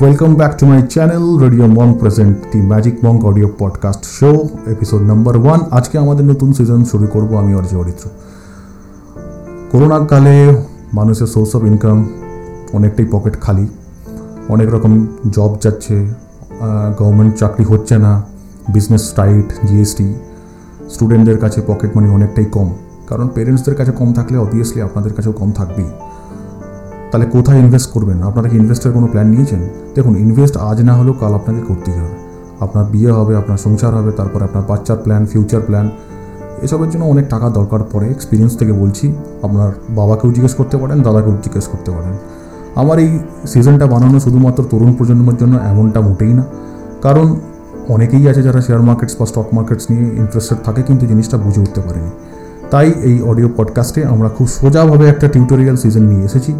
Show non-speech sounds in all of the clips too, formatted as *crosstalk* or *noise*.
Welcome back to my channel. Radio Monk present the Magic Monk audio podcast show, episode number one. আজকে আমাদের নতুন season শুরু করব আমি অর্জ অরিত্র করোনার কালে মানুষের সোর্স অফ ইনকাম অনেকটাই পকেট খালি অনেক রকম জব যাচ্ছে গভর্নমেন্ট চাকরি হচ্ছে না বিজনেস টাইট জিএসটি স্টুডেন্টদের কাছে পকেট মানি অনেকটাই কম কারণ পেরেন্টসদের কাছে কম থাকলে অবভিয়াসলি আপনাদের কাছেও কম থাকবেই তাহলে কোথায় ইনভেস্ট করবেন? আপনারা কি ইনভেস্টের কোনো প্ল্যান নিয়েছেন? দেখুন ইনভেস্ট আজ না হলেও কাল আপনাকে করতেই হবে। আপনার বিয়ে হবে, আপনার সংসার হবে, তারপর আপনার বাচ্চার প্ল্যান ফিউচার প্ল্যান এসবের জন্য অনেক টাকা দরকার পড়ে। এক্সপিরিয়েন্স থেকে বলছি, আপনার বাবাকেও জিজ্ঞেস করতে পারেন, দাদাকেও জিজ্ঞেস করতে পারেন। আমার এই সিজনটা বানানো শুধুমাত্র তরুণ প্রজন্মের জন্য এমনটা মোটেই না। কারণ অনেকেই আছে যারা শেয়ার মার্কেটস বা স্টক মার্কেটস নিয়ে ইন্টারেস্টেড থাকে, কিন্তু জিনিসটা বুঝে উঠতে পারেনি। তাই এই অডিও পডকাস্টে আমরা খুব সোজাভাবে একটা টিউটোরিয়াল সিজন নিয়ে এসেছি।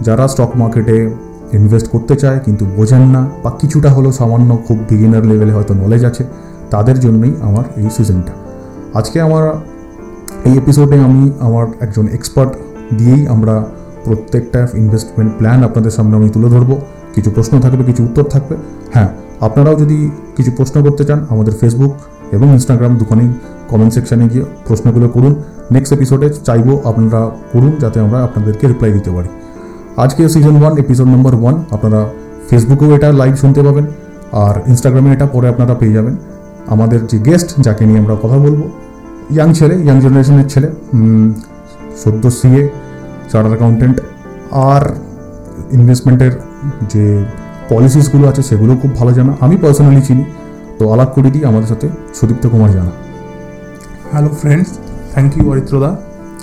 যারা স্টক মার্কেটে ইনভেস্ট করতে চায় কিন্তু বোঝেন না বা কিছুটা হলেও সামান্য খুব বিগিনার লেভেলে হয়তো নলেজ আছে, তাদের জন্যই আমার এই সিজনটা আজকে আমার এই এপিসোডে আমি আমার একজন এক্সপার্ট দিয়েই আমরা প্রত্যেকটা ইনভেস্টমেন্ট প্ল্যান আপনাদের সামনে আমি তুলে ধরবো। কিছু প্রশ্ন থাকবে, কিছু উত্তর থাকবে। হ্যাঁ আপনারাও যদি কিছু প্রশ্ন করতে চান, আমাদের ফেসবুক এবং ইনস্টাগ্রাম দুখানেই কমেন্ট সেকশানে গিয়ে প্রশ্নগুলো করুন। নেক্সট এপিসোডে চাইব আপনারা করুন, যাতে আমরা আপনাদেরকে রিপ্লাই দিতে পারি। আজকে season one episode number one আপনারা ফেসবুকেও এটা লাইভ শুনতে পাবেন আর ইনস্টাগ্রামে এটা পরে আপনারা পেয়ে যাবেন। আমাদের যে গেস্ট যাকে নিয়ে আমরা কথা বলব ইয়াং ছেলে ইয়াং জেনারেশনের ছেলে সদ্য সিএ চার্টার অ্যাকাউন্টেন্ট আর ইনভেস্টমেন্টের যে পলিসিসগুলো আছে, সেগুলো খুব ভালো জানা। আমি পার্সোনালি চিনি, তো আলাপ করে দিই আমাদের সাথে Sudipta Kumar Jana. Hello friends thank you অরিত্রদা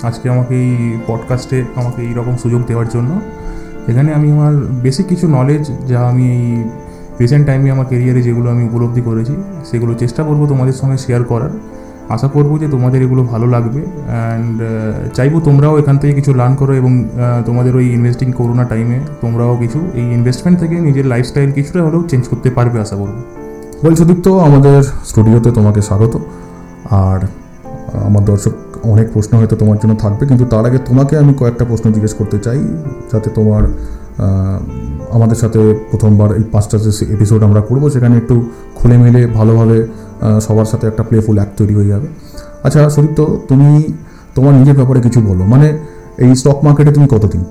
আজকে আমাকে এই পডকাস্টে আমাকে এই রকম সুযোগ দেওয়ার জন্য। এখানে আমি আমার বেসিক কিছু নলেজ যা আমি এই রিসেন্ট টাইমে আমার কেরিয়ারে যেগুলো আমি উপলব্ধি করেছি, সেগুলো চেষ্টা করব তোমাদের সঙ্গে শেয়ার করার। আশা করব যে তোমাদের এগুলো ভালো লাগবে অ্যান্ড চাইব তোমরাও এখান থেকে কিছু লার্ন করো এবং তোমাদের ওই ইনভেস্টিং করোনা টাইমে তোমরাও কিছু এই ইনভেস্টমেন্ট থেকে নিজের লাইফস্টাইল কিছুটা হলেও চেঞ্জ করতে পারবে আশা করব। বল সুদীপ্ত আমাদের স্টুডিওতে তোমাকে স্বাগত। আর আমার দর্শক অনেক প্রশ্ন হয়তো তোমার জন্য থাকবে, কিন্তু তার আগে তোমাকে আমি কয়েকটা প্রশ্ন জিজ্ঞেস করতে চাই, যাতে তোমার আমাদের সাথে প্রথমবার এই পাঁচটা যে এপিসোড আমরা করব, সেখানে একটু খুলে মেলে ভালোভাবে সবার সাথে একটা প্লেফুল অ্যাক্ট তৈরি হয়ে যাবে। আচ্ছা সুদীপ্ত, তুমি তোমার নিজের ব্যাপারে কিছু বলো মানে এই স্টক মার্কেটে তুমি কতদিন?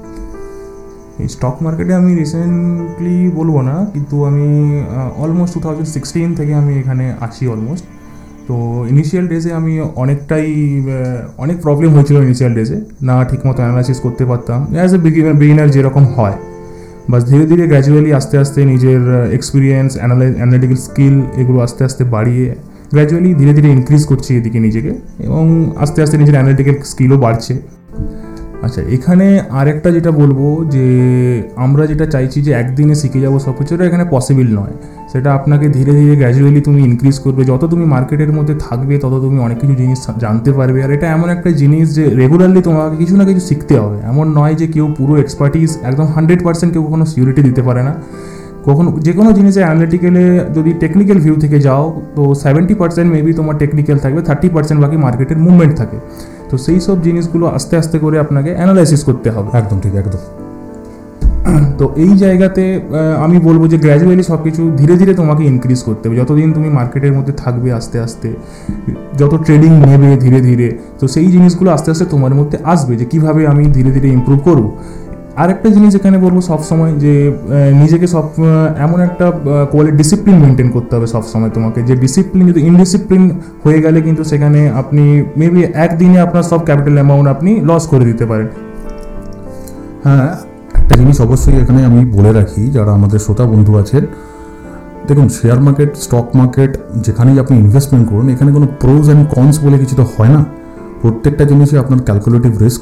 এই স্টক মার্কেটে আমি রিসেন্টলি বলব না, কিন্তু আমি অলমোস্ট টু থাউজেন্ড সিক্সটিন থেকে আমি এখানে আসি অলমোস্ট তো ইনিশিয়াল ডেজে আমি অনেকটাই অনেক প্রবলেম হয়েছিল ইনিশিয়াল ডেজে না ঠিকমতো অ্যানালাইসিস করতে পারতাম। অ্যাজ এ বিগিনার যেরকম হয়। বাস ধীরে ধীরে গ্র্যাজুয়ালি আস্তে আস্তে নিজের এক্সপিরিয়েন্স অ্যানালিটিক্যাল স্কিল এগুলো আস্তে আস্তে বাড়িয়ে গ্র্যাজুয়ালি ধীরে ধীরে ইনক্রিজ করছি এদিকে নিজেকে। এবং আস্তে আস্তে নিজের অ্যানালিটিক্যাল স্কিলও বাড়ছে। আচ্ছা এখানে আরেকটা যেটা বলব যে আমরা যেটা চাইছি যে একদিনে শিখে যাব সব কিছু এখানে পসিবল নয়। সেটা আপনাকে ধীরে ধীরে গ্র্যাজুয়ালি তুমি ইনক্রিজ করবে। যত তুমি মার্কেটের মধ্যে থাকবে, তত তুমি অনেক কিছু জিনিস জানতে পারবে। আর এটা এমন একটা জিনিস যে রেগুলারলি তোমাকে কিছু না কিছু শিখতে হবে। এমন নয় যে কেউ পুরো এক্সপার্টিস একদম হান্ড্রেড পার্সেন্ট কেউ কখনো সিউরিটি দিতে পারে না। কখনো যে কোনো জিনিসে অ্যানালিটিক্যালে যদি টেকনিক্যাল ভিউ থেকে যাও, তো সেভেন্টি পার্সেন্ট মেবি তোমার টেকনিক্যাল থাকবে থার্টি পার্সেন্ট বাকি মার্কেটের মুভমেন্ট থাকে। তো সেই সব জিনিসগুলো আস্তে আস্তে করে আপনাকে অ্যানালাইসিস করতে হবে। একদম ঠিক, একদম। তো এই জায়গাতে আমি বলব যে গ্র্যাজুয়ালি সব কিছু ধীরে ধীরে তোমাকে ইনক্রিজ করতে হবে। যতদিন তুমি মার্কেটের মধ্যে থাকবে আস্তে আস্তে, যত ট্রেডিং নেবে ধীরে ধীরে, তো সেই জিনিসগুলো আস্তে আস্তে তোমার মধ্যে আসবে যে কীভাবে আমি ধীরে ধীরে ইমপ্রুভ করব। আরেকটা জিনিস এখানে বলব সবসময় যে নিজেকে সব এমন একটা কোয়ালিটি ডিসিপ্লিন মেনটেন করতে হবে সবসময় তোমাকে। যে ডিসিপ্লিন যদি ইনডিসিপ্লিন হয়ে গেলে কিন্তু সেখানে আপনি মেবি একদিনে আপনার সব ক্যাপিটাল অ্যামাউন্ট আপনি লস করে দিতে পারেন। হ্যাঁ? একটা জিনিস অবশ্যই এখানে আমি বলে রাখি যারা আমাদের শ্রোতা বন্ধু আছেন দেখুন শেয়ার মার্কেট স্টক মার্কেট যেখানেই আপনি ইনভেস্টমেন্ট করুন এখানে কোনো প্রোজ অ্যান্ড কনস বলে কিছু তো হয় না। প্রত্যেকটা জিনিসই আপনার ক্যালকুলেটিভ রিস্ক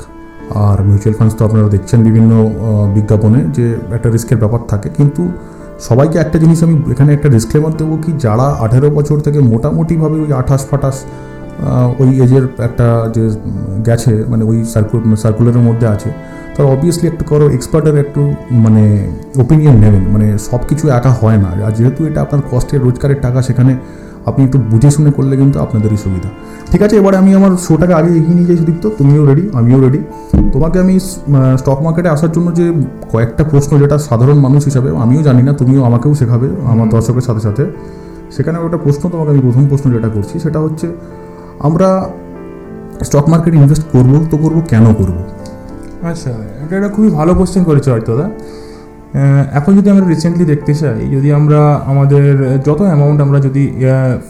আর মিউচুয়াল ফান্ডস তো আপনারা দেখছেন বিভিন্ন বিজ্ঞাপনে যে একটা রিস্কের ব্যাপার থাকে। কিন্তু সবাইকে একটা জিনিস আমি এখানে একটা ডিসক্লেমার দেবো কি যারা আঠেরো বছর থেকে মোটামুটিভাবে ওই আঠাশ আহ, ওই এজের একটা যে গেছে মানে ওই সার্কুল সার্কুলারের মধ্যে আছে তারা অবভিয়াসলি একটু করো এক্সপার্টের একটু মানে ওপিনিয়ন নেবেন। মানে সব কিছু একা হয় না। আর যেহেতু এটা আপনার কষ্টের রোজগারের টাকা সেখানে আপনি একটু বুঝে শুনে করলে কিন্তু আপনাদেরই সুবিধা। ঠিক আছে এবারে আমি আমার শোটাকে আগে এগিয়ে নিয়ে যাই সুদীপ্ত। তুমিও রেডি আমিও রেডি তোমাকে আমি স্টক মার্কেটে আসার জন্য যে কয়েকটা প্রশ্ন যেটা সাধারণ মানুষ হিসাবে আমিও জানি না তুমিও আমাকেও শেখাবে আমার দর্শকের সাথে সাথে। সেখানে একটা প্রশ্ন তোমাকে আমি প্রথম প্রশ্ন যেটা করছি সেটা হচ্ছে আমরা স্টক মার্কেটে ইনভেস্ট করব তো করব, কেন করব? আচ্ছা এটা একটা খুবই ভালো কোশ্চেন করেছে হয়তো দাদা এখন যদি আমরা রিসেন্টলি দেখতে চাই, যদি আমরা আমাদের যত অ্যামাউন্ট আমরা যদি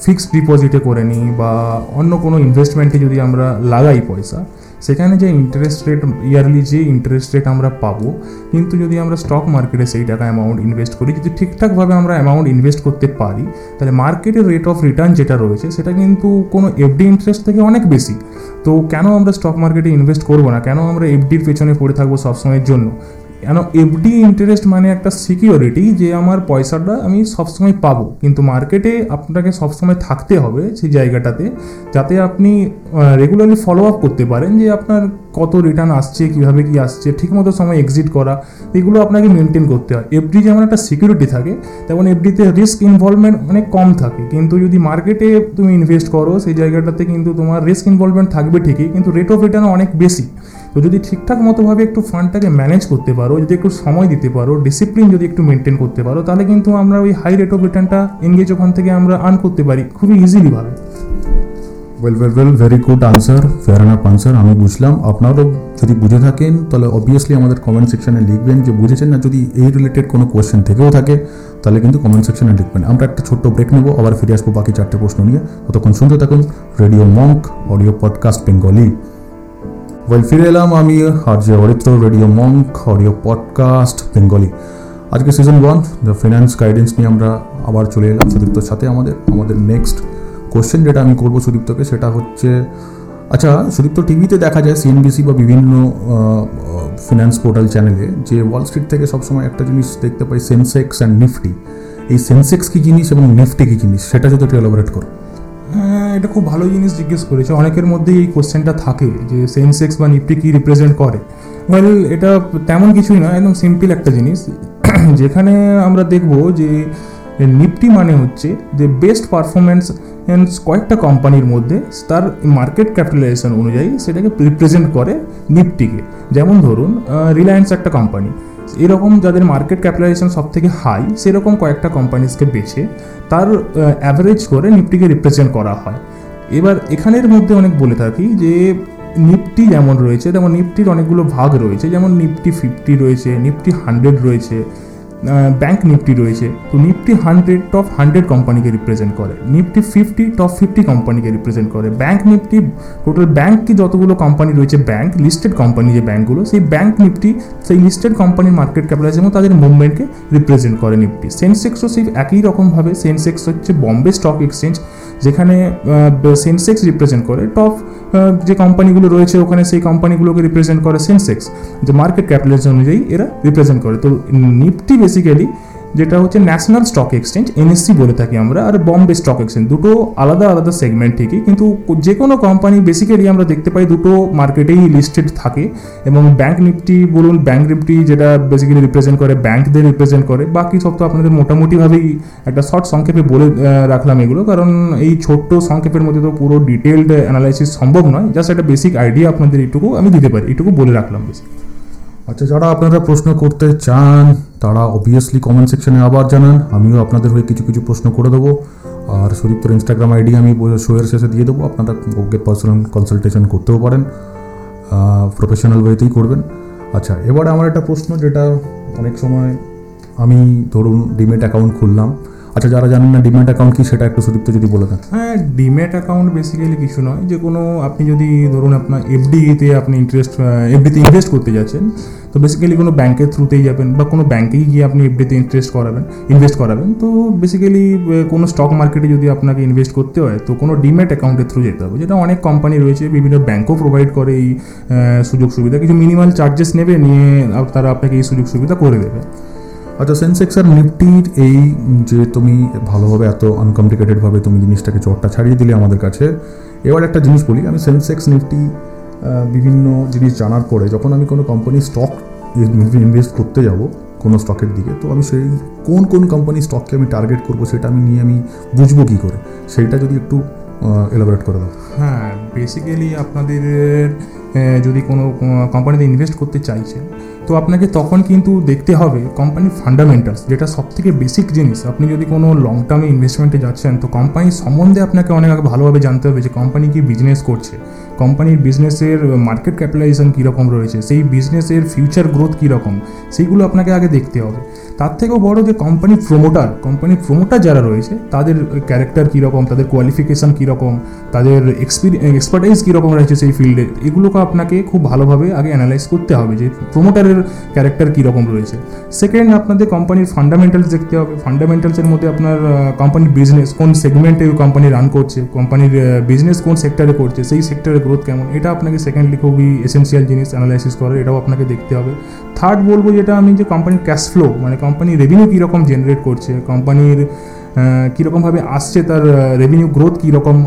ফিক্সড ডিপোজিটে করে নিই বা অন্য কোনো ইনভেস্টমেন্টে যদি আমরা লাগাই পয়সা সেখানে যে ইন্টারেস্ট রেট ইয়ারলি যে ইন্টারেস্ট রেট আমরা পাবো, কিন্তু যদি আমরা স্টক মার্কেটে সেই টাকা অ্যামাউন্ট ইনভেস্ট করি, যদি ঠিকঠাকভাবে আমরা অ্যামাউন্ট ইনভেস্ট করতে পারি, তাহলে মার্কেটের রেট অফ রিটার্ন যেটা রয়েছে, সেটা কিন্তু কোনো এফডি ইন্টারেস্ট থেকে অনেক বেশি। তো কেন আমরা স্টক মার্কেটে ইনভেস্ট করব না? কেন আমরা এফডির পেছনে পড়ে থাকব সবসময়ের জন্য? কেন? এফডি ইন্টারেস্ট মানে একটা সিকিউরিটি যে আমার পয়সাটা আমি সবসময় পাবো। কিন্তু মার্কেটে আপনাকে সবসময় থাকতে হবে সেই জায়গাটাতে যাতে আপনি রেগুলারলি ফলো আপ করতে পারেন যে আপনার কত রিটার্ন আসছে, কীভাবে কী আসছে, ঠিকমতো সময় এক্সিট করা, এগুলো আপনাকে মেনটেন করতে হয়। এফডি যেমন একটা সিকিউরিটি থাকে, তেমন এফডিতে রিস্ক ইনভলভমেন্ট অনেক কম থাকে। কিন্তু যদি মার্কেটে তুমি ইনভেস্ট করো, সেই জায়গাটাতে কিন্তু তোমার রিস্ক ইনভলভমেন্ট থাকবে ঠিকই, কিন্তু রেট অফ রিটার্ন অনেক বেশি। তো যদি ঠিকঠাক মতোভাবে একটু ফান্ডটাকে ম্যানেজ করতে পারো, যদি একটু সময় দিতে পারো ডিসিপ্লিন যদি একটু মেনটেন করতে পারো, তাহলে কিন্তু আমরা ওই হাই রেট অফ রিটার্নটা এনগেজ ওখান থেকে আমরা আর্ন করতে পারি খুবই ইজিলিভাবে well well well very good answer fair and answer আমি বুঝলাম। আপনারাও যদি বুঝে থাকেন, তাহলে অবভিয়াসলি আমাদের কমেন্ট সেকশনে লিখবেন যে বুঝেছেন না, যদি এই রিলেটেড কোনো কোয়েশ্চেন থেকেও থাকে, তাহলে কিন্তু কমেন্ট সেকশনে লিখবেন। আমরা একটা ছোট্ট ব্রেক নেব, আবার ফিরে আসব বাকি চারটে প্রশ্ন নিয়ে। ততক্ষণ শুনতে থাকুন radio monk audio podcast Bengali well ফিরে এলাম আমি আর যে Aritra radio monk audio podcast Bengali. আজকে season one the finance guidance নিয়ে আমরা আবার চলে এলাম সুদীপ্তর সাথে আমাদের। আমাদের নেক্সট কোশ্চেন যেটা আমি করব সুদীপ্তকে, সেটা হচ্ছে আচ্ছা সুদীপ্ত টিভিতে দেখা যায় সিএনবিসি বা বিভিন্ন ফিনান্স পোর্টাল চ্যানেলে যে ওয়াল স্ট্রিট থেকে সবসময় একটা জিনিস দেখতে পাই সেন্সেক্স অ্যান্ড নিফটি এই সেন্সেক্স কী জিনিস এবং নিফটি কী জিনিস, সেটা যদি একটু এলাবোরেট করো। এটা খুব ভালো জিনিস জিজ্ঞেস করেছে। অনেকের মধ্যেই এই কোশ্চেনটা থাকে যে সেন্সেক্স বা নিফটি কী রিপ্রেজেন্ট করে? ওয়েল এটা তেমন কিছুই নয়, একদম সিম্পল একটা জিনিস। *clears throat* যেখানে আমরা দেখব যে নিফটি মানে হচ্ছে যে বেস্ট পারফরমেন্স কয়েকটা কোম্পানির মধ্যে তার মার্কেট ক্যাপিটালাইজেশন অনুযায়ী সেটাকে রিপ্রেজেন্ট করে নিফটিকে যেমন ধরুন রিলায়েন্স একটা কোম্পানি এরকম যাদের মার্কেট ক্যাপিটালাইজেশন সব থেকে হাই সেরকম কয়েকটা কোম্পানিজকে বেছে তার অ্যাভারেজ করে নিফটিকে রিপ্রেজেন্ট করা হয়। এবার এখানের মধ্যে অনেক বলে থাকি যে, নিফটি যেমন রয়েছে, তেমন নিফটির অনেকগুলো ভাগ রয়েছে, যেমন নিফটি ফিফটি রয়েছে, নিফটি হান্ড্রেড রয়েছে। ব্যাঙ্ক নিফটি রয়েছে। তো নিফটি হান্ড্রেড টপ হান্ড্রেড কোম্পানিকে রিপ্রেজেন্ট করে। নিফটি ফিফটি টপ ফিফটি কোম্পানিকে রিপ্রেজেন্ট করে। ব্যাঙ্ক নিফটি টোটাল ব্যাঙ্ক কি যতগুলো কোম্পানি রয়েছে? ব্যাংক লিস্টেড কোম্পানি যে ব্যাঙ্কগুলো সেই ব্যাংক নিফটি, সেই লিস্টেড কোম্পানির মার্কেট ক্যাপিটালাইজেশন তাদের মুভমেন্টকে রিপ্রেজেন্ট করে নিফটি। সেন্সেক্সও সেই একই রকমভাবে সেন্সেক্স হচ্ছে বম্বে স্টক এক্সচেঞ্জ যেখানে সেন্সেক্স রিপ্রেজেন্ট করে। টপ যে কোম্পানিগুলো রয়েছে, ওখানে সেই কোম্পানিগুলোকে রিপ্রেজেন্ট করে সেন্সেক্স যে মার্কেট ক্যাপিটালাইজেশন অনুযায়ী এরা রিপ্রেজেন্ট করে। তো নিফটি বেসিক্যালি যেটা হচ্ছে ন্যাশনাল স্টক এক্সচেঞ্জ এনএসসি বলে থাকি আমরা, আর বম্বে স্টক এক্সচেঞ্জ দুটো আলাদা আলাদা সেগমেন্ট ঠিকই কিন্তু যে কোনো কোম্পানি বেসিক্যালি আমরা দেখতে পাই দুটো মার্কেটেই লিস্টেড থাকে, এবং ব্যাঙ্ক নিফটি বলুন ব্যাঙ্ক নিফটি যেটা বেসিক্যালি রিপ্রেজেন্ট করে ব্যাঙ্কদের রিপ্রেজেন্ট করে, বাকি সব তো আপনাদের মোটামুটিভাবেই একটা শর্ট সংক্ষেপে বলে রাখলাম এগুলো, কারণ এই ছোট্ট সংক্ষেপের মধ্যে তো পুরো ডিটেলড অ্যানালাইসিস সম্ভব নয় জাস্ট একটা বেসিক আইডিয়া আপনাদের এইটুকু আমি দিতে পারি এইটুকু বলে রাখলাম বেশি আচ্ছা যারা আপনারা প্রশ্ন করতে চান, তারা অবভিয়াসলি কমেন্ট সেকশনে আবার জানান। আমিও আপনাদের হয়ে কিছু কিছু প্রশ্ন করে দেবো। আর সুদীপ্তর ইনস্টাগ্রাম আইডি আমি শোয়ের শেষে দিয়ে দেবো। আপনারা ওকে পার্সোনাল কনসালটেশন করতেও পারেন। প্রফেশনাল ওয়েতেই করবেন। আচ্ছা এবারে আমার একটা প্রশ্ন যেটা অনেক সময় আমি ধরুন ডিমেট অ্যাকাউন্ট খুললাম। আচ্ছা যারা জানেন না ডিম্যাট অ্যাকাউন্ট কি, সেটা একটু সুদীপ্ত যদি বলে দেন। হ্যাঁ ডিম্যাট অ্যাকাউন্ট বেসিক্যালি কিছু নয়। যে কোনো, আপনি যদি ধরুন আপনার এফডিতে আপনি ইন্টারেস্ট এফডিতে ইনভেস্ট করতে যাচ্ছেন, তো বেসিক্যালি কোনো ব্যাংকের থ্রুতেই যাবেন বা কোনো ব্যাংকেই গিয়ে আপনি এফডিতে ইন্টারেস্ট করাবেন ইনভেস্ট করাবেন। তো বেসিক্যালি কোনো স্টক মার্কেটে যদি আপনাকে ইনভেস্ট করতে হয়, তো কোনো ডিম্যাট অ্যাকাউন্টের থ্রু যেতে হবে। যেটা অনেক কোম্পানি রয়েছে, বিভিন্ন ব্যাংকও প্রোভাইড করে এই সুযোগ সুবিধা কিছু মিনিমাল চার্জেস নেবে, নিয়ে তারা আপনাকে এই সুযোগ সুবিধা করে দেবে। আচ্ছা সেন্সেক্স আর নিফটির এই যে তুমি ভালোভাবে এত আনকমপ্লিকেটেডভাবে তুমি জিনিসটাকে চটটা ছাড়িয়ে দিলে আমাদের কাছে, এবার একটা জিনিস বলি। আমি সেন্সেক্স নিফটি বিভিন্ন জিনিস জানার পরে যখন আমি কোনো কোম্পানির স্টক ইনভেস্ট করতে যাব, কোনো স্টকের দিকে, তো আমি সেই কোন কোন কোম্পানি স্টককে আমি টার্গেট করব সেটা আমি নিয়ে আমি বুঝব কী করে? সেইটা যদি একটু এলাবোরেট করে দাও। হ্যাঁ বেসিক্যালি আপনাদের যদি কোনো কোম্পানিতে ইনভেস্ট করতে চাইছেন তো আপনাকে তখন কিন্তু দেখতে হবে কোম্পানির ফান্ডামেন্টালস যেটা সব থেকে বেসিক জিনিস। আপনি যদি কোনো লং টার্মে ইনভেস্টমেন্টে যাচ্ছেন, তো কোম্পানির সম্বন্ধে আপনাকে অনেক আগে ভালোভাবে জানতে হবে যে কোম্পানি কি বিজনেস করছে। কোম্পানির বিজনেসের মার্কেট ক্যাপিটালাইজেশন কীরকম রয়েছে, সেই বিজনেসের ফিউচার গ্রোথ কীরকম, সেইগুলো আপনাকে আগে দেখতে হবে। তার থেকেও বড় যে কোম্পানির প্রোমোটার কোম্পানির প্রোমোটার যারা রয়েছে, তাদের ক্যারেক্টার কীরকম, তাদের কোয়ালিফিকেশান কীরকম তাদের এক্সপার্টাইজ কীরকম রয়েছে সেই ফিল্ডে এগুলোকে আপনাকে খুব ভালোভাবে আগে অ্যানালাইজ করতে হবে যে প্রোমোটারের ক্যারেক্টার কীরকম রয়েছে। সেকেন্ড আপনাদের কোম্পানির ফান্ডামেন্টালস দেখতে হবে। ফান্ডামেন্টালসের মধ্যে আপনার কোম্পানির বিজনেস কোন সেগমেন্টে কোম্পানি রান করছে কোম্পানির বিজনেস কোন সেক্টরে করছে, সেই সেক্টরের গ্রোথ কেমন, এটা আপনাকে সেকেন্ডলি খুবই এসেন্সিয়াল জিনিস অ্যানালাইসিস করার, এটাও আপনাকে দেখতে হবে। থার্ড বলব যেটা আমি যে কোম্পানির ক্যাশ ফ্লো মানে কোম্পানির রেভিনিউ কীরকম জেনারেট করছে কোম্পানির কীরকমভাবে আসছে তার রেভিনিউ গ্রোথ কীরকম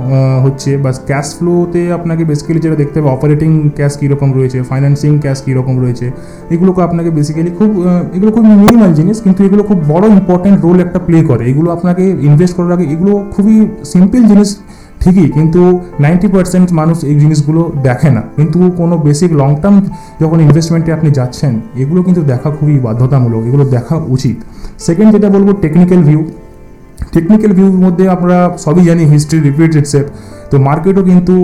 হচ্ছে? বা ক্যাশ ফ্লোতে আপনাকে বেসিক্যালি যেটা দেখতে হবে অপারেটিং ক্যাশ কীরকম রয়েছে ফাইন্যান্সিং ক্যাশ কীরকম রয়েছে, এগুলোকে আপনাকে বেসিক্যালি খুব এগুলো খুব মিনিমাল জিনিস, কিন্তু এগুলো খুব বড় ইম্পর্টেন্ট রোল একটা প্লে করে। এগুলো আপনাকে ইনভেস্ট করার আগে এগুলো খুবই সিম্পল জিনিস, ঠিকই, কিন্তু নাইনটি পার্সেন্ট মানুষ এই জিনিসগুলো দেখে না। কিন্তু কোনো বেসিক লং টার্ম যখন ইনভেস্টমেন্টে আপনি যাচ্ছেন, এগুলো কিন্তু দেখা খুবই বাধ্যতামূলক, এগুলো দেখা উচিত। সেকেন্ড যেটা বলব টেকনিক্যাল ভিউ টেকনিক্যাল ভিউর মধ্যে আমরা সবই জানি হিস্ট্রি রিপিট ইটসেপ তো মার্কেটও কিন্তু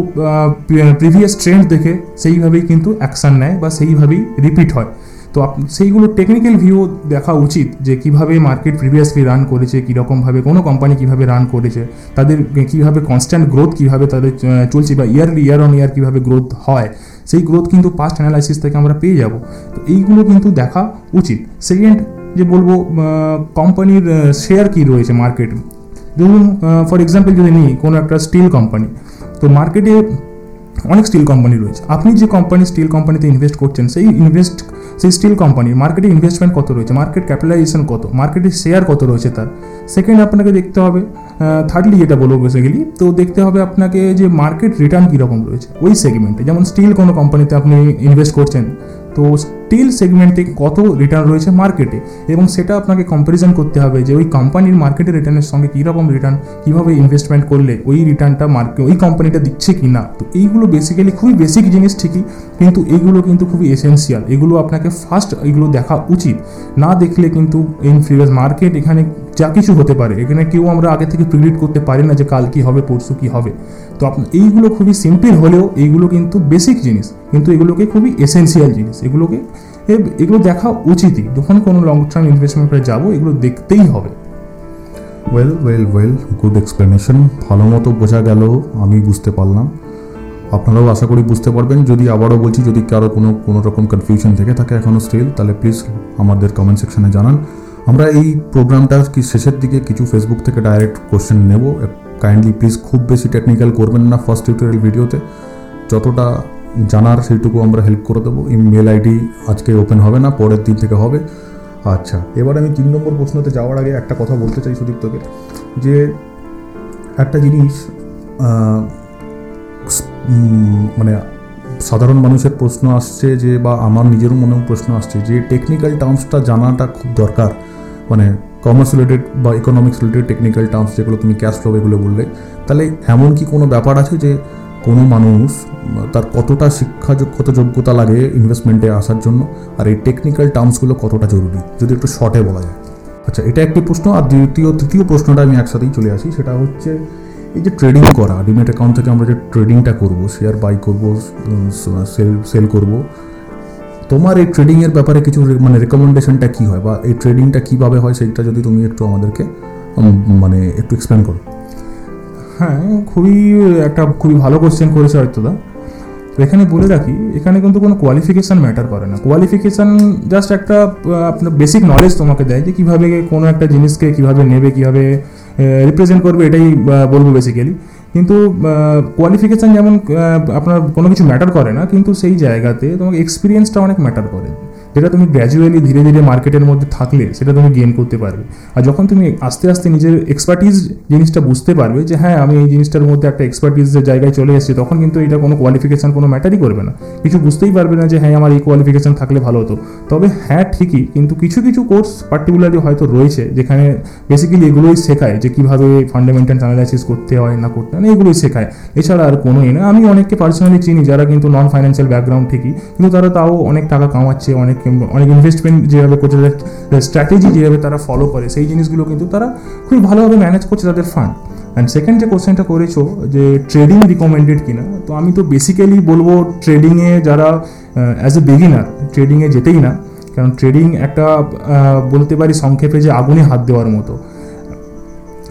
প্রিভিয়াস ট্রেন্ড দেখে সেইভাবেই কিন্তু অ্যাকশান নেয় বা সেইভাবেই রিপিট হয়। তো সেইগুলো টেকনিক্যাল ভিউ দেখা উচিত যে কীভাবে মার্কেট প্রিভিয়াসলি রান করেছে, কীরকমভাবে, কোনো কোম্পানি কীভাবে রান করেছে, তাদের কীভাবে কনস্ট্যান্ট গ্রোথ কীভাবে তাদের চলছে বা ইয়ারলি ইয়ার অন ইয়ার কীভাবে গ্রোথ হয়, সেই গ্রোথ কিন্তু পাস্ট অ্যানালাইসিস থেকে আমরা পেয়ে যাব। তো এইগুলো কিন্তু দেখা উচিত। সেকেন্ড যে বলব কোম্পানির শেয়ার কী রয়েছে মার্কেটে ধরুন ফর এক্সাম্পল যদি নিই, কোনো একটা স্টিল কোম্পানি তো মার্কেটে অনেক স্টিল কোম্পানি রয়েছে। আপনি যে কোম্পানি স্টিল কোম্পানিতে ইনভেস্ট করছেন, সেই ইনভেস্ট সেই স্টিল কোম্পানির মার্কেটে ইনভেস্টমেন্ট কত রয়েছে? মার্কেট ক্যাপিটালাইজেশন কত? মার্কেটের শেয়ার কত রয়েছে তার? সেকেন্ড আপনাকে দেখতে হবে থার্ডলি যেটা বলব বেসিক্যালি তো দেখতে হবে আপনাকে যে মার্কেট রিটার্ন কীরকম রয়েছে ওই সেগমেন্টে যেমন স্টিল কোনো কোম্পানিতে আপনি ইনভেস্ট করছেন, তো স্টিল সেগমেন্টে কত রিটার্ন রয়েছে মার্কেটে এবং সেটা আপনাকে কম্প্যারিজন করতে হবে যে ওই কোম্পানির মার্কেটের রিটার্নের সঙ্গে কীরকম রিটার্ন কীভাবে ইনভেস্টমেন্ট করলে ওই রিটার্নটা মার্কেট ওই কোম্পানিটা দিচ্ছে কি না তো এইগুলো বেসিক্যালি খুবই বেসিক জিনিস ঠিকই, কিন্তু এগুলো কিন্তু খুবই এসেন্সিয়াল এগুলো আপনাকে ফার্স্ট এগুলো দেখা উচিত। না দেখলে কিন্তু ইন প্রিভিয়াস মার্কেট এখানে যা কিছু হতে পারে, এখানে কেউ আমরা আগে থেকে প্রিডিক্ট করতে পারি না যে কাল কী হবে, পরশু কী হবে। তো আপনার এইগুলো খুবই সিম্পল হলেও এইগুলো কিন্তু বেসিক জিনিস, কিন্তু এগুলোকে খুবই এসেন্সিয়াল জিনিস। এগুলোকে এগুলো দেখা উচিতই। যখন কোনো লং টার্ম ইনভেস্টমেন্ট করে যাব, এগুলো দেখতেই হবে। Well well well good explanation ভালো মতো বোঝা গেল, আমি বুঝতে পারলাম। আপনারাও আশা করি বুঝতে পারবেন। যদি আবারও বলছি, যদি কারও কোনো কোনো রকম কনফিউশন থেকে থাকে এখনও স্টিল তাহলে প্লিজ আমাদের কমেন্ট সেকশনে জানান। আমরা এই প্রোগ্রামটা কি শেষের দিকে কিছু ফেসবুক থেকে ডাইরেক্ট কোশ্চেন নেব। কাইন্ডলি প্লিজ খুব বেশি টেকনিক্যাল করবেন না ফার্স্ট টিউটোরিয়াল ভিডিওতে যতটা জানার সেইটুকু আমরা হেল্প করে দেবো। ইমেল আইডি আজকে ওপেন হবে না, পরের দিন থেকে হবে। আচ্ছা এবার আমি তিন নম্বর প্রশ্নতে যাওয়ার আগে একটা কথা বলতে চাই সুদীপ্তকে, যে একটা জিনিস মানে সাধারণ মানুষের প্রশ্ন আসছে যে বা আমার নিজেরও মনেও প্রশ্ন আসছে যে টেকনিক্যাল টার্মসটা জানাটা খুব দরকার। মানে কমার্স রিলেটেড বা ইকোনমিক্স রিলেটেড টেকনিক্যাল টার্মস যেগুলো তুমি ক্যাশ ফ্লো এগুলো বললে। তাহলে এমন কি কোনো ব্যাপার আছে যে কোনো মানুষ, তার কতটা শিক্ষা কত যোগ্যতা লাগে ইনভেস্টমেন্টে আসার জন্য, আর এই টেকনিক্যাল টার্মসগুলো কতটা জরুরি? যদি একটু শর্টে বলা যায়। আচ্ছা এটা একটি প্রশ্ন, আর দ্বিতীয়, তৃতীয় প্রশ্নটা আমি একসাথেই চলে আসি, সেটা হচ্ছে এই যে ট্রেডিং করা ডিমেট অ্যাকাউন্ট থেকে আমরা যে ট্রেডিংটা করব শেয়ার বাই করব সেল সেল করব, তোমার এই ট্রেডিংয়ের ব্যাপারে কিছু মানে রেকমেন্ডেশনটা কী হয়? বা এই ট্রেডিংটা কীভাবে হয়? সেইটা যদি তুমি একটু আমাদেরকে মানে একটু এক্সপ্লেন করো। হ্যাঁ খুবই একটা খুবই ভালো কোশ্চেন করেছে হয়তো দা। তো এখানে বলে রাখি, এখানে কিন্তু কোনো কোয়ালিফিকেশান ম্যাটার করে না। কোয়ালিফিকেশান জাস্ট একটা আপনার বেসিক নলেজ তোমাকে দেয় যে কীভাবে কোনো একটা জিনিসকে কীভাবে নেবে, কীভাবে রিপ্রেজেন্ট করবে, এটাই বলব বেসিক্যালি কিন্তু কোয়ালিফিকেশান যেমন আপনার কোনো কিছু ম্যাটার করে না, কিন্তু সেই জায়গাতে তোমাকে এক্সপিরিয়েন্সটা অনেক ম্যাটার করে। যেটা তুমি গ্র্যাজুয়ালি ধীরে ধীরে মার্কেটের মধ্যে থাকলে সেটা তুমি গেন করতে পারবে। আর যখন তুমি আস্তে আস্তে নিজের এক্সপার্টিস জিনিসটা বুঝতে পারবে যে হ্যাঁ আমি এই জিনিসটার মধ্যে একটা এক্সপার্টিসের জায়গায় চলে এসেছি, তখন কিন্তু এটা কোনো কোয়ালিফিকেশান কোনো ম্যাটারই করবে না। কিছু বুঝতেই পারবে না যে হ্যাঁ আমার এই কোয়ালিফিকেশান থাকলে ভালো হতো। তবে হ্যাঁ ঠিকই, কিন্তু কিছু কিছু কোর্স পার্টিকুলারলি হয়তো রয়েছে যেখানে বেসিক্যালি এগুলোই শেখায় যে কীভাবে ফান্ডামেন্টাল অ্যানালাইসিস করতে হয় না করতে হয় না এগুলোই শেখায়। এছাড়া আর কোনোই না, আমি অনেককে পার্সোনালি চিনি যারা কিন্তু নন ফাইন্যান্সিয়াল ব্যাকগ্রাউন্ড ঠিকই, কিন্তু তারা তাও অনেক টাকা কামাচ্ছে, অনেক অনেক ইনভেস্টমেন্ট যেভাবে করছে স্ট্র্যাটেজি যেভাবে তারা ফলো করে, সেই জিনিসগুলো কিন্তু তারা খুবই ভালোভাবে ম্যানেজ করছে তাদের ফান্ড অ্যান্ড সেকেন্ড যে কোশ্চেনটা করেছ, যে ট্রেডিং রিকমেন্ডেড কিনা, তো আমি তো বেসিক্যালি বলব ট্রেডিংয়ে যারা অ্যাজ এ বিগিনার ট্রেডিংয়ে যেতেই না, কারণ ট্রেডিং একটা বলতে পারি সংক্ষেপে যে আগুনে হাত দেওয়ার মতো।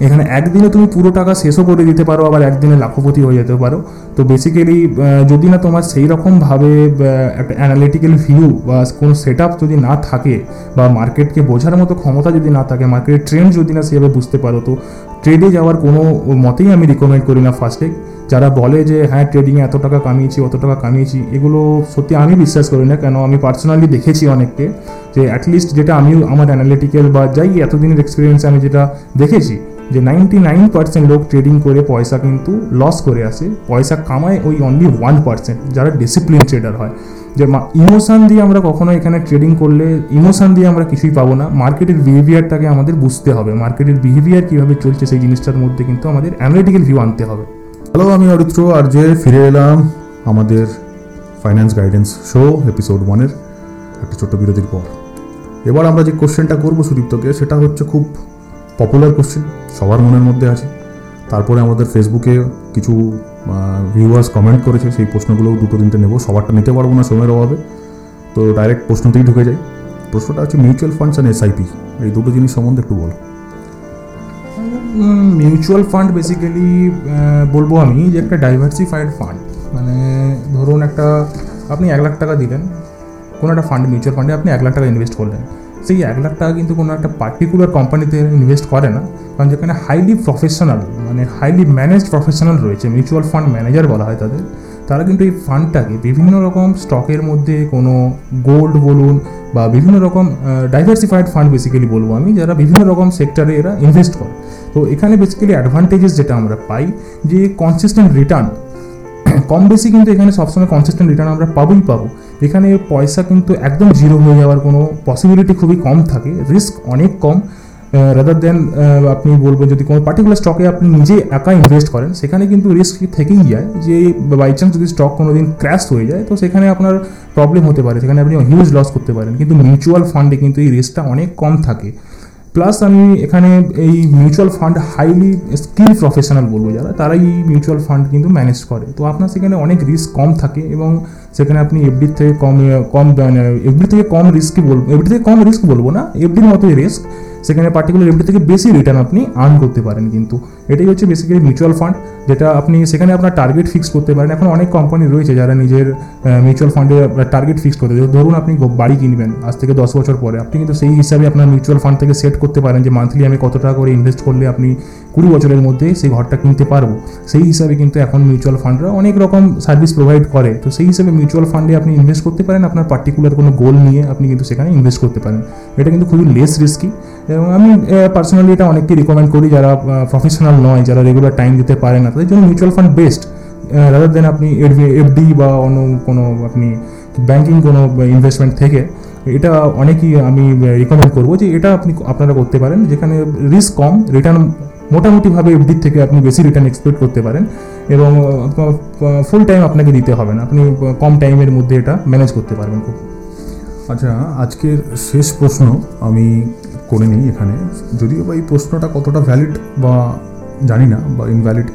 এখানে একদিনে তুমি পুরো টাকা শেষও করে দিতে পারো, আবার একদিনে লাখপতি হয়ে যেতে পারো। তো বেসিক্যালি যদি না তোমার সেই রকমভাবে একটা অ্যানালিটিক্যাল ভিউ বা কোনো সেট যদি না থাকে বা মার্কেটকে বোঝার মতো ক্ষমতা যদি না থাকে মার্কেটের ট্রেন্ড যদি না সেভাবে বুঝতে পারো, তো ট্রেডে যাওয়ার কোনো মতেই আমি রিকমেন্ড করি না ফার্স্টে যারা বলে যে হ্যাঁ ট্রেডিংয়ে এত টাকা কামিয়েছি, অত টাকা কামিয়েছি, এগুলো সত্যি আমি বিশ্বাস করি না। কেন? আমি পার্সোনালি দেখেছি অনেককে যে অ্যাটলিস্ট যেটা আমি, আমার অ্যানালিটিক্যাল বা যাই এতদিনের এক্সপিরিয়েন্সে আমি যেটা দেখেছি যে নাইনটি নাইন পার্সেন্ট লোক ট্রেডিং করে পয়সা কিন্তু লস করে আসে। পয়সা কামায় ওই অনলি ওয়ান পার্সেন্ট যারা ডিসিপ্লিন ট্রেডার হয়। যে ইমোশান দিয়ে আমরা কখনো এখানে ট্রেডিং করলে ইমোশান দিয়ে আমরা কিছুই পাবো না। মার্কেটের বিহেভিয়ারটাকে আমাদের বুঝতে হবে। মার্কেটের বিহেভিয়ার কীভাবে চলছে সেই জিনিসটার মধ্যে কিন্তু আমাদের অ্যানালিটিক্যাল ভিউ আনতে হবে। হ্যালো আমি অরিত্র আর যে ফিরে এলাম আমাদের ফাইন্যান্স গাইডেন্স শো এপিসোড ওয়ানের একটা ছোট্ট বিরতির পর। এবার আমরা যে কোশ্চেনটা করব সুদীপ্তকে, সেটা হচ্ছে খুব পপুলার কোশ্চেন সবার মনের মধ্যে আছে। তারপরে আমাদের ফেসবুকে কিছু ভিউয়ার্স কমেন্ট করেছে, সেই প্রশ্নগুলোও দুটো তিনটে নেব, সবারটা নিতে পারব না সময়ের অভাবে। তো ডাইরেক্ট প্রশ্নতেই ঢুকে যাই প্রশ্নটা হচ্ছে মিউচুয়াল ফান্ডস অ্যান্ড এসআইপি এই দুটো জিনিস সম্বন্ধে একটু বলো। মিউচুয়াল ফান্ড বেসিক্যালি বলব আমি যে একটা ডাইভার্সিফাইড ফান্ড মানে ধরুন একটা, আপনি এক লাখ টাকা দিলেন, কোনো একটা ফান্ড মিউচুয়াল ফান্ডে আপনি এক লাখ টাকা ইনভেস্ট করলেন। সেই এক লাখ টাকা কিন্তু কোনো একটা পার্টিকুলার কোম্পানিতে ইনভেস্ট করে না, কারণ যেখানে হাইলি প্রফেশনাল মানে হাইলি ম্যানেজড প্রফেশনাল রয়েছে মিউচুয়াল ফান্ড ম্যানেজার বলা হয় তাদের, তারা কিন্তু এই ফান্ডটাকে বিভিন্ন রকম স্টকের মধ্যে কোনো গোল্ড বলুন বা বিভিন্ন রকম ডাইভার্সিফাইড ফান্ড বেসিক্যালি বলব আমি, যারা বিভিন্ন রকম সেক্টরে এরা ইনভেস্ট করে। তো এখানে বেসিক্যালি অ্যাডভান্টেজেস যেটা আমরা পাই, যে কনসিস্টেন্ট রিটার্ন কম বেশি কিন্তু এখানে সবসময় কনসিস্টেন্ট রিটার্ন আমরা পাবোই পাবো। এখানে পয়সা কিন্তু একদম জিরো হয়ে যাওয়ার কোনো পসিবিলিটি খুবই কম থাকে। রিস্ক অনেক কম। রাদার দেন আপনি বলবেন যদি কোনো পার্টিকুলার স্টকে আপনি নিজে একা ইনভেস্ট করেন, সেখানে কিন্তু রিস্ক থেকেই যায়? যে বাই চান্স যদি স্টক কোনো দিন ক্র্যাশ হয়ে যায়, তো সেখানে আপনার প্রবলেম হতে পারে। সেখানে আপনি হিউজ লস করতে পারেন। কিন্তু মিউচুয়াল ফান্ডে কিন্তু এই রিস্কটা অনেক কম থাকে। প্লাস আমি এখানে এই mutual fund highly skill professional বলব যারা, তারাই এই মিউচুয়াল ফান্ড কিন্তু ম্যানেজ করে। তো আপনার সেখানে অনেক রিস্ক কম থাকে এবং সেখানে আপনি এফডির থেকে কম কম এফডি থেকে কম রিস্কই বলব এফডি থেকে কম রিস্ক বলব না এফডির মতোই রিস্ক সেখানে পার্টিকুলার এফডি থেকে বেশি রিটার্ন আপনি আর্ন করতে পারেন কিন্তু। এটাই হচ্ছে বেসিক্যালি মিউচুয়াল ফান্ড যেটা আপনি সেখানে আপনার টার্গেট ফিক্স করতে পারেন। এখন অনেক কোম্পানি রয়েছে যারা নিজের মিউচুয়াল ফান্ডে টার্গেট ফিক্স করতে ধরুন আপনি বাড়ি কিনবেন আজ থেকে দশ বছর পরে। আপনি কিন্তু সেই হিসাবে আপনার মিউচুয়াল ফান্ড থেকে সেট করতে পারেন যে মান্থলি আমি কত টাকা করে ইনভেস্ট করলে আপনি কুড়ি বছরের মধ্যে সেই ঘরটা কিনতে পারব। সেই হিসাবে কিন্তু এখন মিউচুয়াল ফান্ডরা অনেক রকম সার্ভিস প্রোভাইড করে। তো সেই হিসাবে মিউচুয়াল ফান্ডে আপনি ইনভেস্ট করতে পারেন। আপনার পার্টিকুলার কোনো গোল নিয়ে আপনি কিন্তু সেখানে ইনভেস্ট করতে পারেন। এটা কিন্তু খুবই লেস রিস্কি এবং আমি পার্সোনালি এটা অনেককে রিকমেন্ড করি যারা প্রফেশনাল নয়, যারা রেগুলার টাইম দিতে পারে না, তাদের জন্য mutual fund best rather than আপনি এফডি বা অন্য কোনো আপনি ব্যাঙ্কিং কোনো ইনভেস্টমেন্ট থেকে, এটা অনেকই আমি রিকমেন্ড করব যে এটা আপনি আপনারা করতে পারেন, যেখানে রিস্ক কম রিটার্ন মোটামুটিভাবে এফডির থেকে আপনি বেশি রিটার্ন এক্সপেক্ট করতে পারেন, এবং ফুল টাইম আপনাকে দিতে হবে না, আপনি কম টাইমের মধ্যে এটা ম্যানেজ করতে পারবেন খুব। আচ্ছা আজকের শেষ প্রশ্ন আমি করে নিই এখানে, যদিও বা এই প্রশ্নটা কতটা ভ্যালিড বা জানি না বা ইনভ্যালিড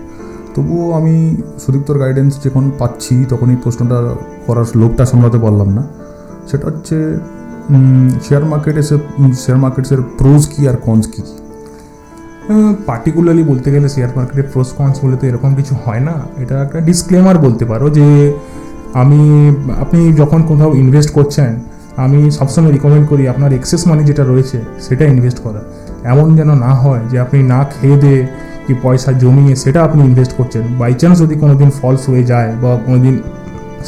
তবুও আমি সুদীপ্তর গাইডেন্স যখন পাচ্ছি, তখন এই প্রশ্নটা করার লোকটা সামলাতে পারলাম না। সেটা হচ্ছে শেয়ার মার্কেট এসে শেয়ার মার্কেটসের প্রোজ কী আর কনস কী? পার্টিকুলারলি বলতে গেলে শেয়ার মার্কেটে প্রোস কনস বলে তো এরকম কিছু হয় না। এটা একটা ডিসক্লেমার বলতে পারো যে, আমি, আপনি যখন কোথাও ইনভেস্ট করছেন, আমি সবসময় রিকমেন্ড করি আপনার এক্সেস মানি যেটা রয়েছে, সেটা ইনভেস্ট করা। এমন যেন না হয় যে আপনি না খেয়ে দিয়ে কি পয়সা জমিয়ে সেটা আপনি ইনভেস্ট করছেন। বাই চান্স যদি কোনো দিন ফলস হয়ে যায় বা কোনো দিন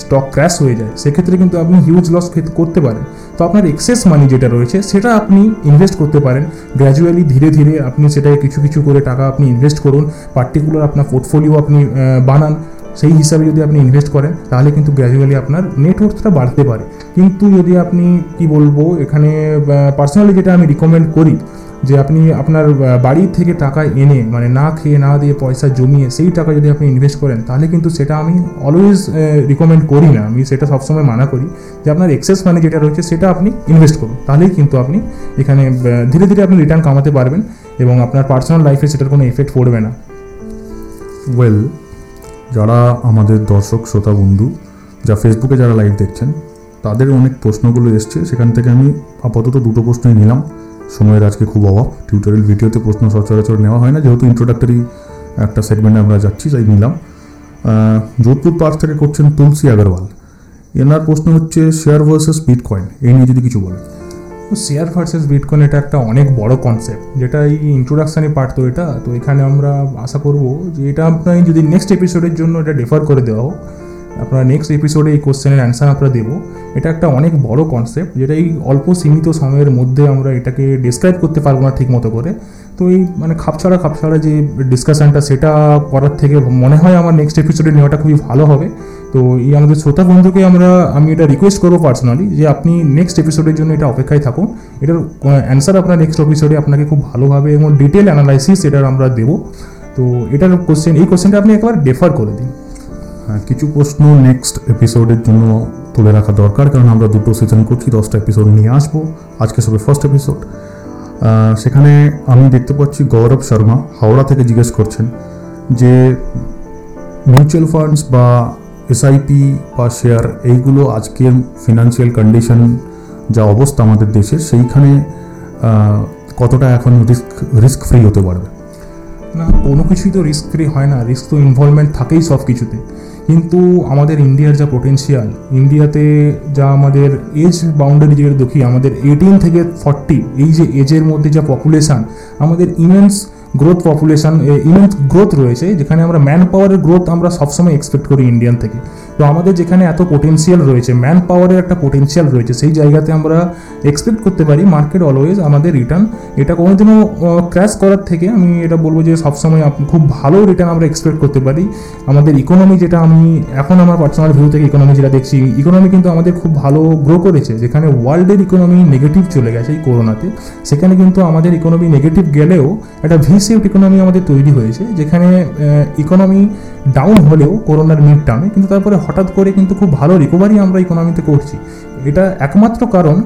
স্টক ক্র্যাশ হয়ে যায়, সেক্ষেত্রে কিন্তু আপনি হিউজ লস করতে পারেন। তো আপনার এক্সেস মানি যেটা রয়েছে, সেটা আপনি ইনভেস্ট করতে পারেন। গ্র্যাজুয়ালি ধীরে ধীরে আপনি সেটাকে কিছু কিছু করে টাকা আপনি ইনভেস্ট করুন। পার্টিকুলার আপনার পোর্টফোলিও আপনি বানান। সেই হিসাবে যদি আপনি ইনভেস্ট করেন, তাহলে কিন্তু গ্র্যাজুয়ালি আপনার নেটওয়ার্থটা বাড়তে পারে। কিন্তু যদি আপনি কি বলব, এখানে পার্সোনালি যেটা আমি রিকমেন্ড করি যে আপনি আপনার বাড়ি থেকে টাকা এনে মানে না খেয়ে, না দিয়ে পয়সা জমিয়ে সেই টাকা যদি আপনি ইনভেস্ট করেন, তাহলে কিন্তু সেটা আমি অলওয়েজ রিকমেন্ড করি না। আমি সেটা সবসময় মানা করি যে আপনার এক্সেস মানি যেটা রয়েছে সেটা আপনি ইনভেস্ট করুন। তাহলেই কিন্তু আপনি এখানে ধীরে ধীরে আপনি রিটার্ন কামাতে পারবেন এবং আপনার পার্সোনাল লাইফে সেটার কোনো এফেক্ট পড়বে না। ওয়েল যারা আমাদের দর্শক, শ্রোতা, বন্ধু, যা ফেসবুকে যারা লাইভ দেখছেন, তাদের অনেক প্রশ্নগুলো এসছে। সেখান থেকে আমি আপাতত দুটো প্রশ্নই নিলাম। সময়ের আজকে খুব অভাব। টিউটোরিয়াল ভিডিওতে প্রশ্ন সচরাচর নেওয়া হয় না, যেহেতু ইন্ট্রোডাক্টরি একটা সেগমেন্টে আমরা যাচ্ছি, তাই নিলাম। যোধপুর পার্ক থেকে করছেন তুলসী আগরওয়াল। এনার প্রশ্ন হচ্ছে শেয়ার ভার্সেস বিট কয়েন এই নিয়ে যদি কিছু বলেন। শেয়ার ভার্সেস বিটকয়েন এটা একটা অনেক বড় কনসেপ্ট যেটা এই ইন্ট্রোডাকশানে পার্ট তো এটা। তো এখানে আমরা আশা করব যে এটা আপনার যদি নেক্সট এপিসোডের জন্য এটা ডেফার করে দেওয়া হোক। আপনারা নেক্সট এপিসোডে এই কোশ্চেনের অ্যান্সার আমরা দেবো। এটা একটা অনেক বড় কনসেপ্ট যেটা এই অল্প সীমিত সময়ের মধ্যে আমরা এটাকে ডিসক্রাইব করতে পারব না ঠিক মতো করে। তো এই মানে খাপছাড়া খাপছাড়া যে ডিসকাশনটা সেটা করার থেকে মনে হয় আমার নেক্সট এপিসোডে নেওয়াটা খুবই ভালো হবে। তো এই আমাদের শ্রোতা বন্ধুকে আমরা, আমি এটা রিকোয়েস্ট করব পার্সোনালি যে আপনি নেক্সট এপিসোডের জন্য এটা অপেক্ষায় থাকুন। এটার অ্যান্সার আপনার নেক্সট এপিসোডে আপনাকে খুব ভালোভাবে এবং ডিটেল অ্যানালাইসিস এটার আমরা দেবো। তো এটার কোশ্চেন এই কোশ্চেনটা আপনি একবার ডেফার করে দিন। কিছু প্রশ্ন নেক্সট এপিসোডের জন্য তুলে রাখা দরকার, কারণ আমরা দুটো সিজন করছি, দশটা এপিসোড নিয়ে আসব। আজকে সবে ফার্স্ট এপিসোড সেখানে আমি দেখতে পাচ্ছি গৌরব শর্মা হাওড়া থেকে জিজ্ঞেস করছেন যে মিউচুয়াল ফান্ডস বা এসআইপি বা শেয়ার এইগুলো আজকের ফিনান্সিয়াল কন্ডিশন যা অবস্থা আমাদের দেশের, সেইখানে কতটা এখন রিস্ক রিস্ক ফ্রি হতে পারবে? না, কোনো কিছুই তো রিস্ক ফ্রি হয় না রিস্ক তো ইনভলভমেন্ট থাকেই সব কিছুতে কিন্তু আমাদের ইন্ডিয়ার যা পোটেনশিয়াল ইন্ডিয়াতে যা আমাদের এজ বাউন্ডারি যেটা দেখি, আমাদের এইটিন থেকে ফর্টি এই যে এজের মধ্যে যা পপুলেশান আমাদের immense growth population immense growth রয়েছে, যেখানে আমরা ম্যান পাওয়ারের গ্রোথ আমরা সবসময় এক্সপেক্ট করি ইন্ডিয়ান থেকে। তো আমাদের যেখানে এত পোটেনশিয়াল রয়েছে ম্যান পাওয়ারের একটা পোটেনশিয়াল রয়েছে, সেই জায়গাতে আমরা এক্সপেক্ট করতে পারি মার্কেট অলওয়েজ আমাদের রিটার্ন এটা কোনোদিনও ক্র্যাশ করার থেকে আমি এটা বলব যে সবসময় খুব ভালো রিটার্ন আমরা এক্সপেক্ট করতে পারি। আমাদের ইকোনমি যেটা আমি এখন আমার পার্সোনাল ভিউ থেকে ইকোনমি যেটা দেখছি ইকোনমি কিন্তু আমাদের খুব ভালো গ্রো করেছে। যেখানে ওয়ার্ল্ডের ইকোনমি নেগেটিভ চলে গেছে এই করোনাতে সেখানে কিন্তু আমাদের ইকোনমি নেগেটিভ গেলেও একটা ভি শেপড ইকোনমি আমাদের তৈরি হয়েছে, যেখানে ইকোনমি ডাউন হলেও করোনার মিড টার্মে কিন্তু তারপরে হঠাৎ করে কিন্তু খুব ভালো রিকভারি আমরা ইকোনমিতে করছি। এটা একমাত্র কারণ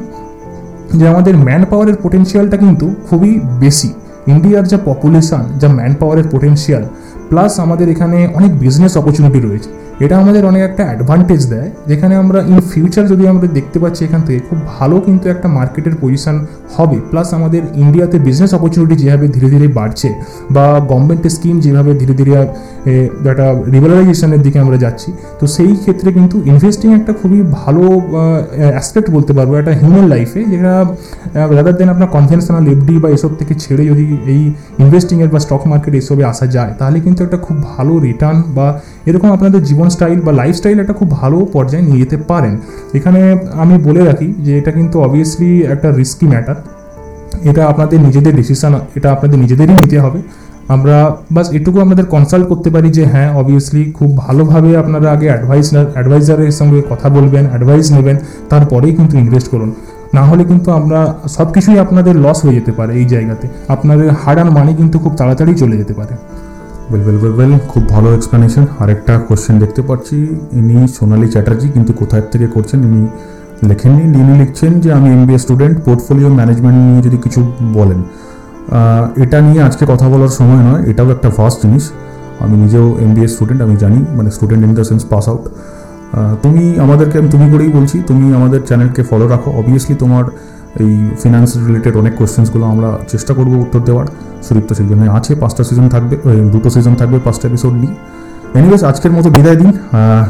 যে আমাদের ম্যান পাওয়ারের পোটেনশিয়ালটা কিন্তু খুবই বেশি। ইন্ডিয়ার যা পপুলেশান যা ম্যান পাওয়ারের পোটেনশিয়াল প্লাস আমাদের এখানে অনেক বিজনেস অপরচুনিটি রয়েছে। এটা আমাদের অনেক একটা অ্যাডভান্টেজ দেয়, যেখানে আমরা ইন ফিউচার যদি আমরা দেখতে পাচ্ছি এখান থেকে, খুব ভালো কিন্তু একটা মার্কেটের পজিশন হবে। প্লাস আমাদের ইন্ডিয়াতে বিজনেস অপরচুনিটি যেভাবে ধীরে ধীরে বাড়ছে বা গভর্নমেন্টের স্কিম যেভাবে ধীরে ধীরে একটা রিভেলারাইজেশনের দিকে আমরা যাচ্ছি, তো সেই ক্ষেত্রে কিন্তু ইনভেস্টিং একটা খুবই ভালো অ্যাসপেক্ট বলতে পারব, একটা হিউম্যান লাইফে যেটা রাদার দেন আপনার কনভেনশনাল এফডি বা এসব থেকে ছেড়ে যদি এই ইনভেস্টিংয়ের বা স্টক মার্কেট এসবে আসা যায়, তাহলে কিন্তু একটা খুব ভালো রিটার্ন বা এরকম আপনাদের জীবন স্টাইল বা লাইফস্টাইল একটা খুব ভালো পর্যায়ে নিয়ে যেতে পারেন। এখানে আমি বলে রাখি যে এটা কিন্তু অবভিয়াসলি একটা রিস্কি ম্যাটার এটা আপনাদের নিজেদের ডিসিশন এটা আপনাদের নিজেদেরই নিতে হবে। আমরা বাস এটুকু আপনাদের কনসাল্ট করতে পারি যে হ্যাঁ অবভিয়াসলি খুব ভালোভাবে আপনারা আগে অ্যাডভাইস অ্যাডভাইজারের সঙ্গে কথা বলবেন অ্যাডভাইস নেবেন, তারপরেই কিন্তু ইনভেস্ট করুন। না হলে কিন্তু আমরা সব কিছুই আপনাদের লস হয়ে যেতে পারে এই জায়গাতে। আপনাদের হার্ড অ্যান্ড মানি কিন্তু খুব তাড়াতাড়ি চলে যেতে পারে। ওয়েল ওয়েল ওয়েল ওয়েল খুব ভালো এক্সপ্লেনেশন আরেকটা কোশ্চেন দেখতে পাচ্ছি। ইনি সোনালি চ্যাটার্জি, কিন্তু কোথায় থেকে করছেন? ইনি লেখেননি ইনি লিখছেন যে আমি এমবিএ স্টুডেন্ট পোর্টফোলিও ম্যানেজমেন্ট নিয়ে যদি কিছু বলেন। এটা নিয়ে আজকে কথা বলার সময় নয়, এটাও একটা ফার্স্ট জিনিস। আমি নিজেও এমবিএ স্টুডেন্ট আমি জানি মানে student in the sense pass out তুমি আমাদেরকে, আমি তুমি করেই বলছি, তুমি আমাদের চ্যানেলকে ফলো রাখো। অবভিয়াসলি তোমার এই ফিনান্স রিলেটেড অনেক কোয়েশ্চেন্সগুলো আমরা চেষ্টা করব উত্তর দেওয়ার। সুদীপ তো সেই জন্য আছে, পাঁচটা সিজন থাকবে দুটো সিজন থাকবে, পাঁচটা এপিসোড নিয়ে। এনিওয়েজ আজকের মতো বিদায় দিন।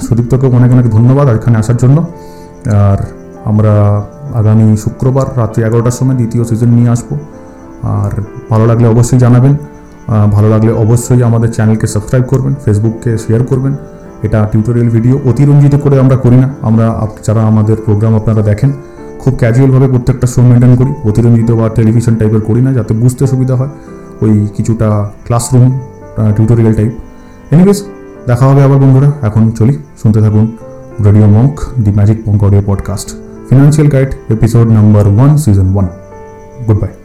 সুদীপ্তকে অনেক অনেক ধন্যবাদ এখানে আসার জন্য। আর আমরা আগামী শুক্রবার রাত্রি এগারোটার সময় দ্বিতীয় সিজন নিয়ে আসব। আর ভালো লাগলে অবশ্যই জানাবেন ভালো লাগলে অবশ্যই আমাদের চ্যানেলকে সাবস্ক্রাইব করবেন ফেসবুককে শেয়ার করবেন। এটা টিউটোরিয়াল ভিডিও অতিরঞ্জিত করে আমরা করি না। আমরা যারা আমাদের প্রোগ্রাম আপনারা দেখেন, খুব ক্যাজুয়ালভাবে প্রত্যেকটা শো মেনটেন করি। অতিরঞ্জিত বা টেলিভিশন টাইপের করি না, যাতে বুঝতে সুবিধা হয় ওই কিছুটা ক্লাসরুম টিউটোরিয়াল টাইপ এনিওয়েজ দেখা হবে আবার বন্ধুরা, এখন চলি, শুনতে থাকুন radio monk the magic monk audio podcast Financial Guide, episode number 1, season 1. Goodbye.